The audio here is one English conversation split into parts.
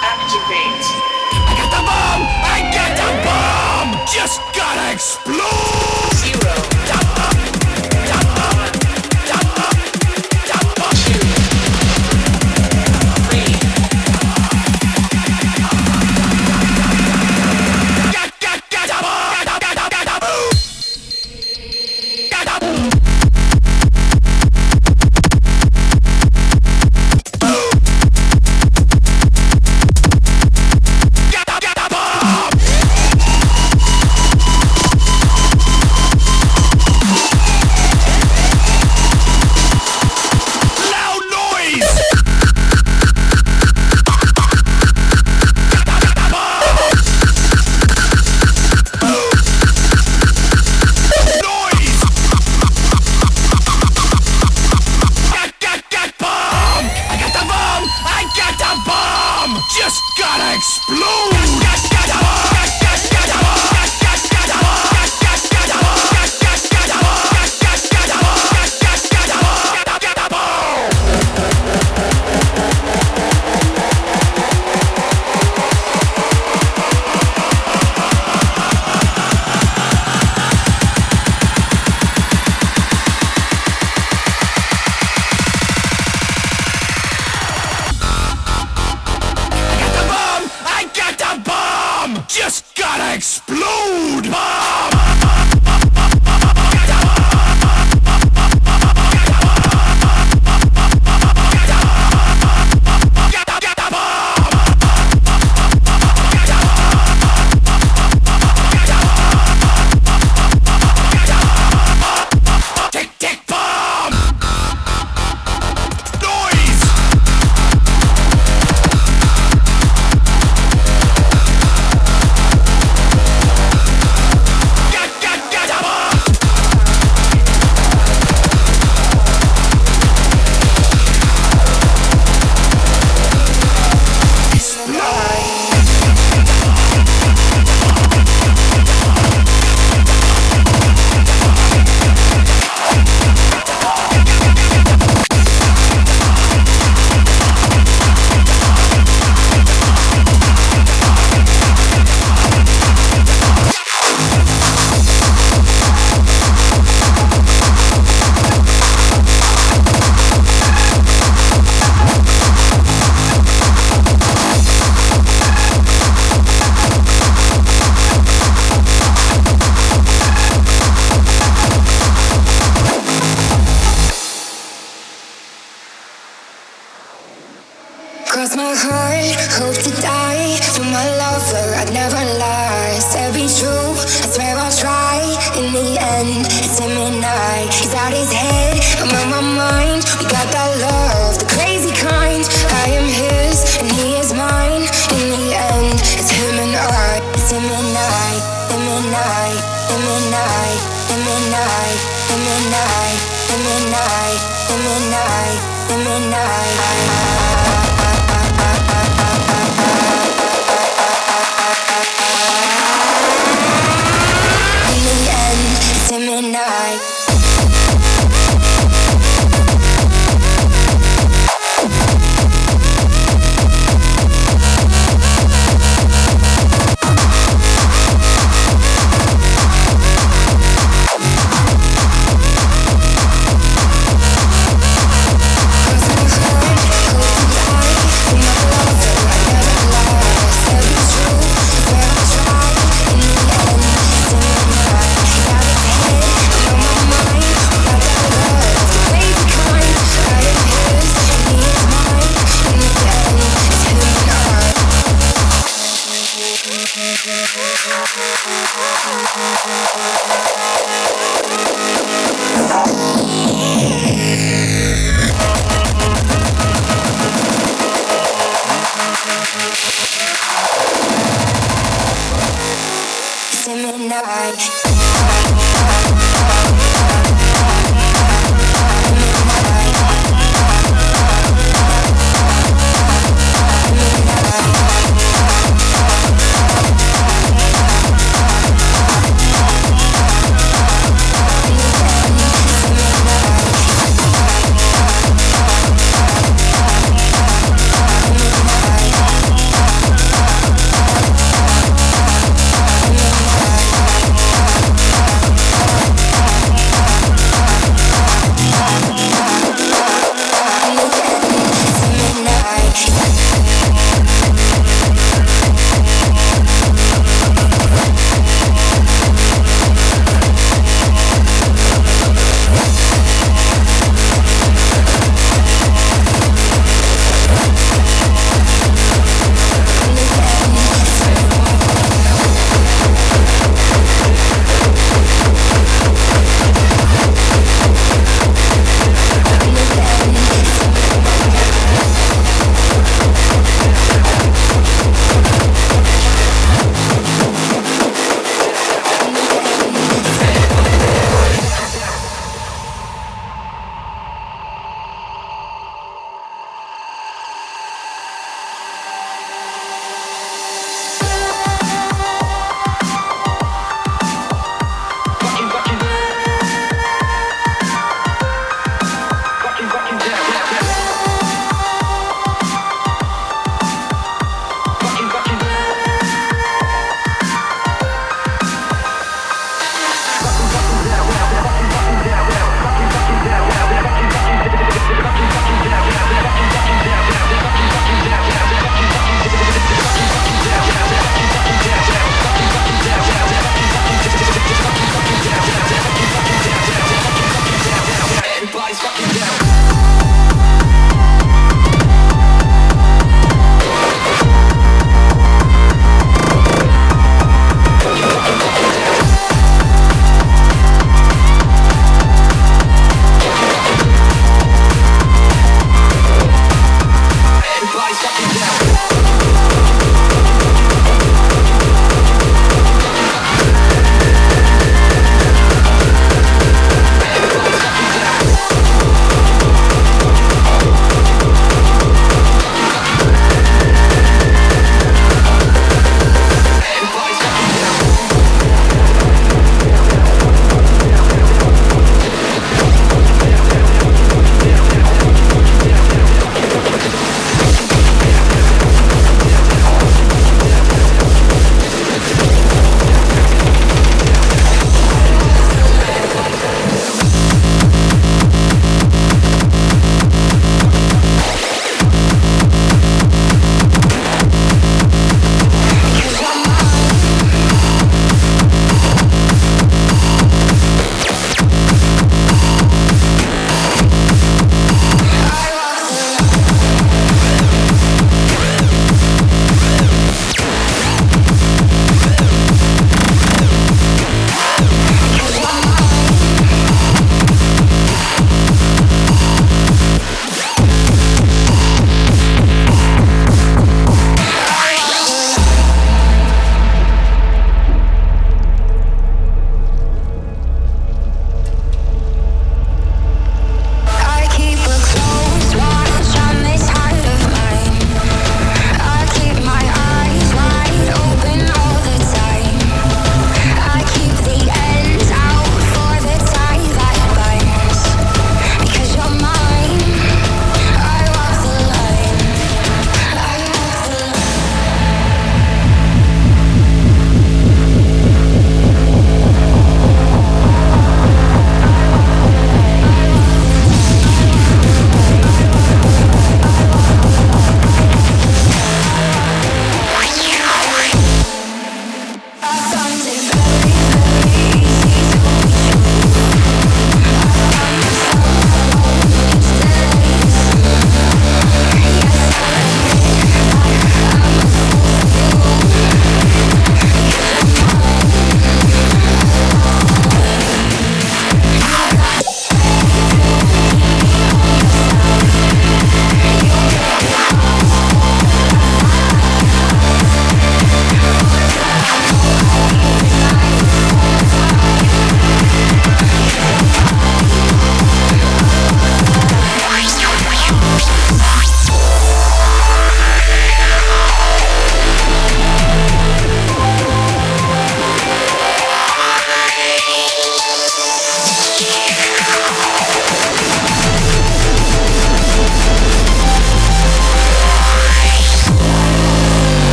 Activate. I got the bomb! I got the bomb! Just gotta explode!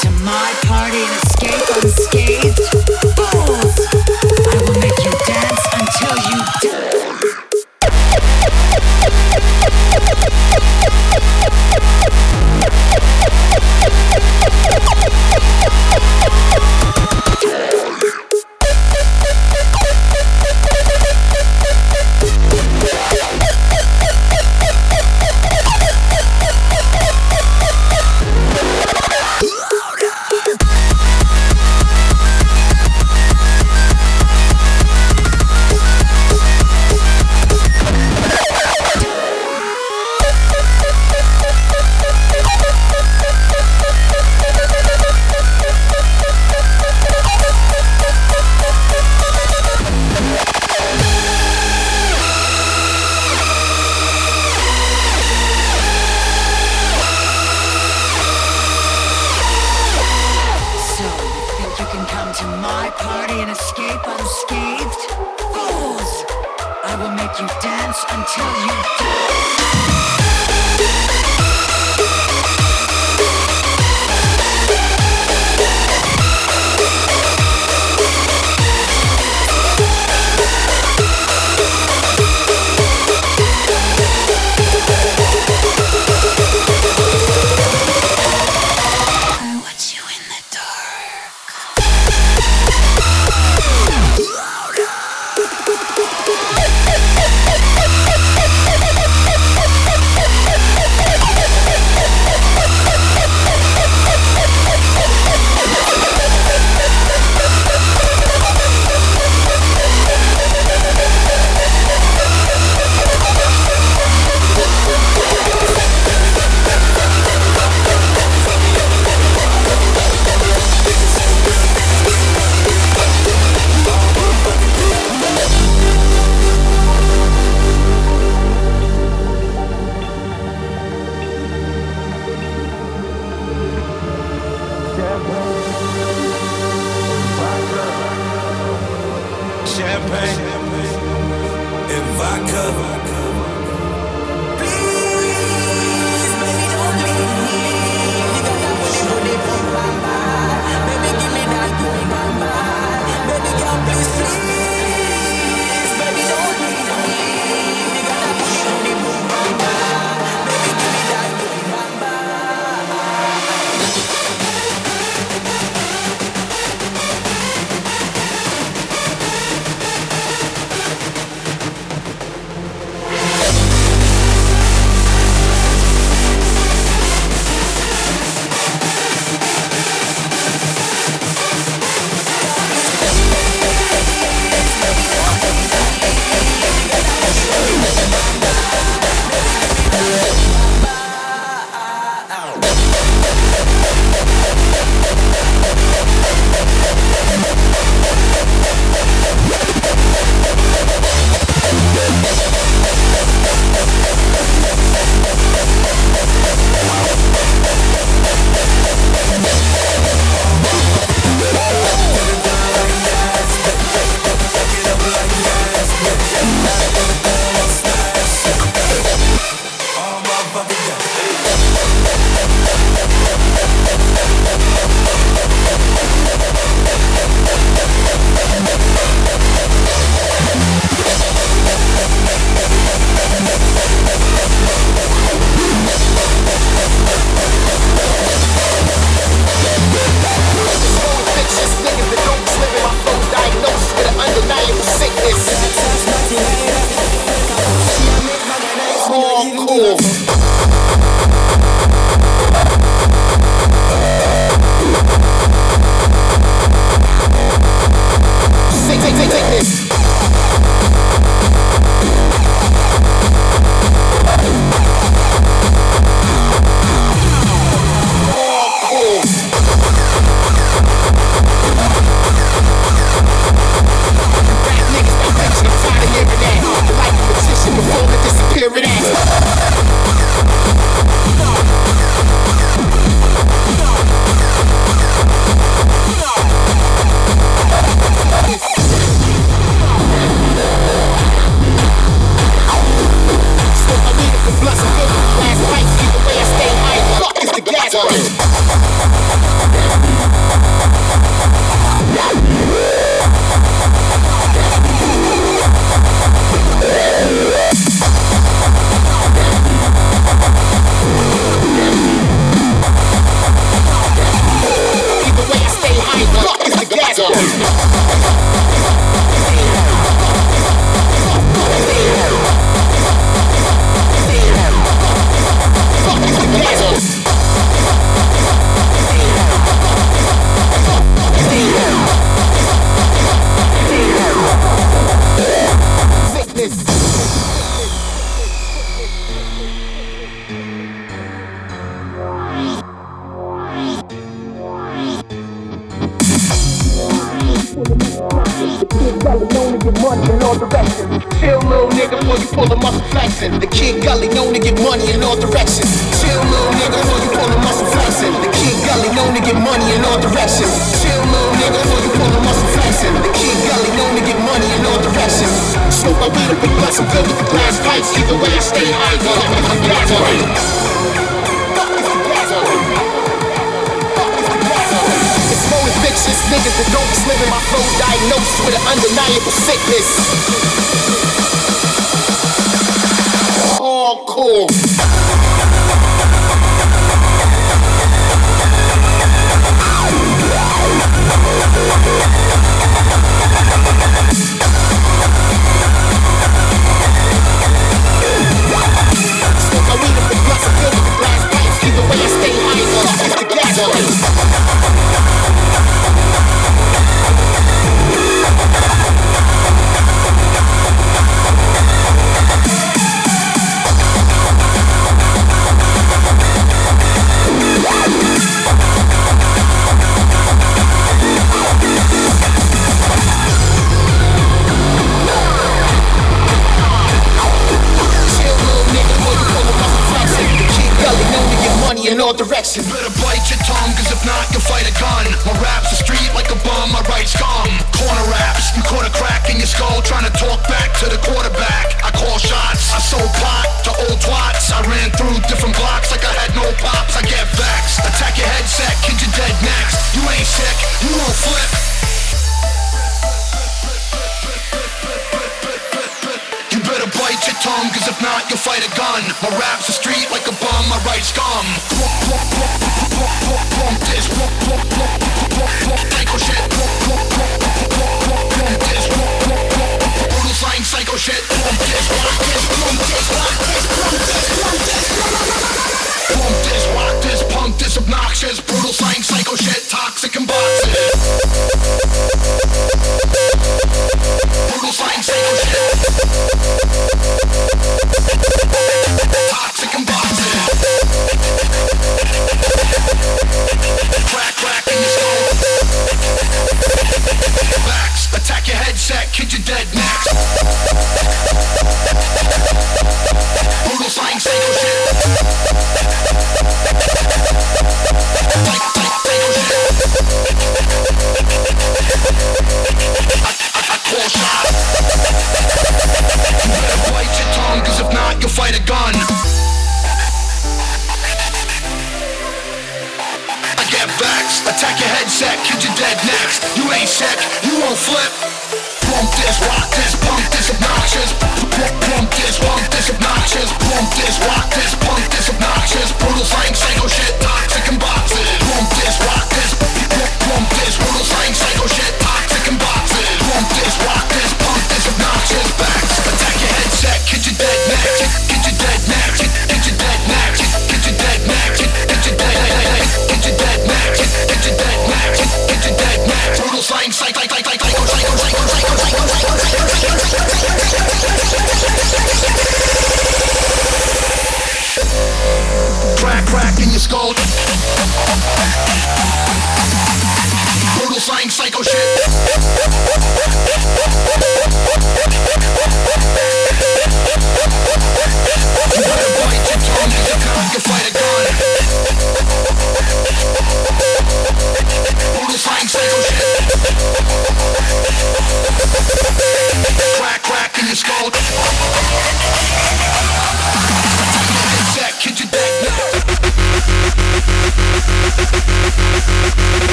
To my party and escape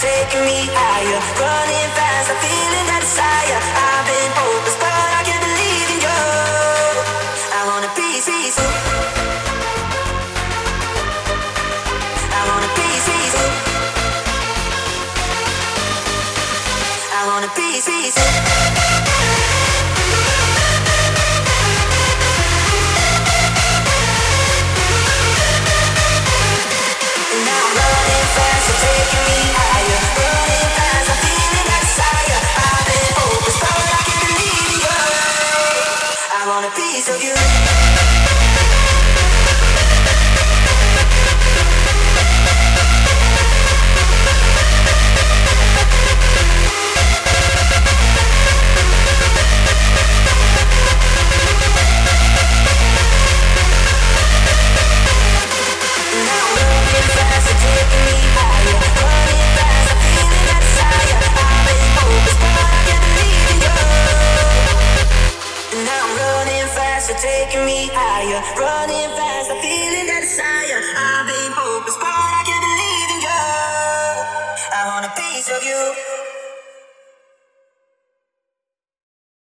taking me higher. Running fast, I'm feeling that desire. I you.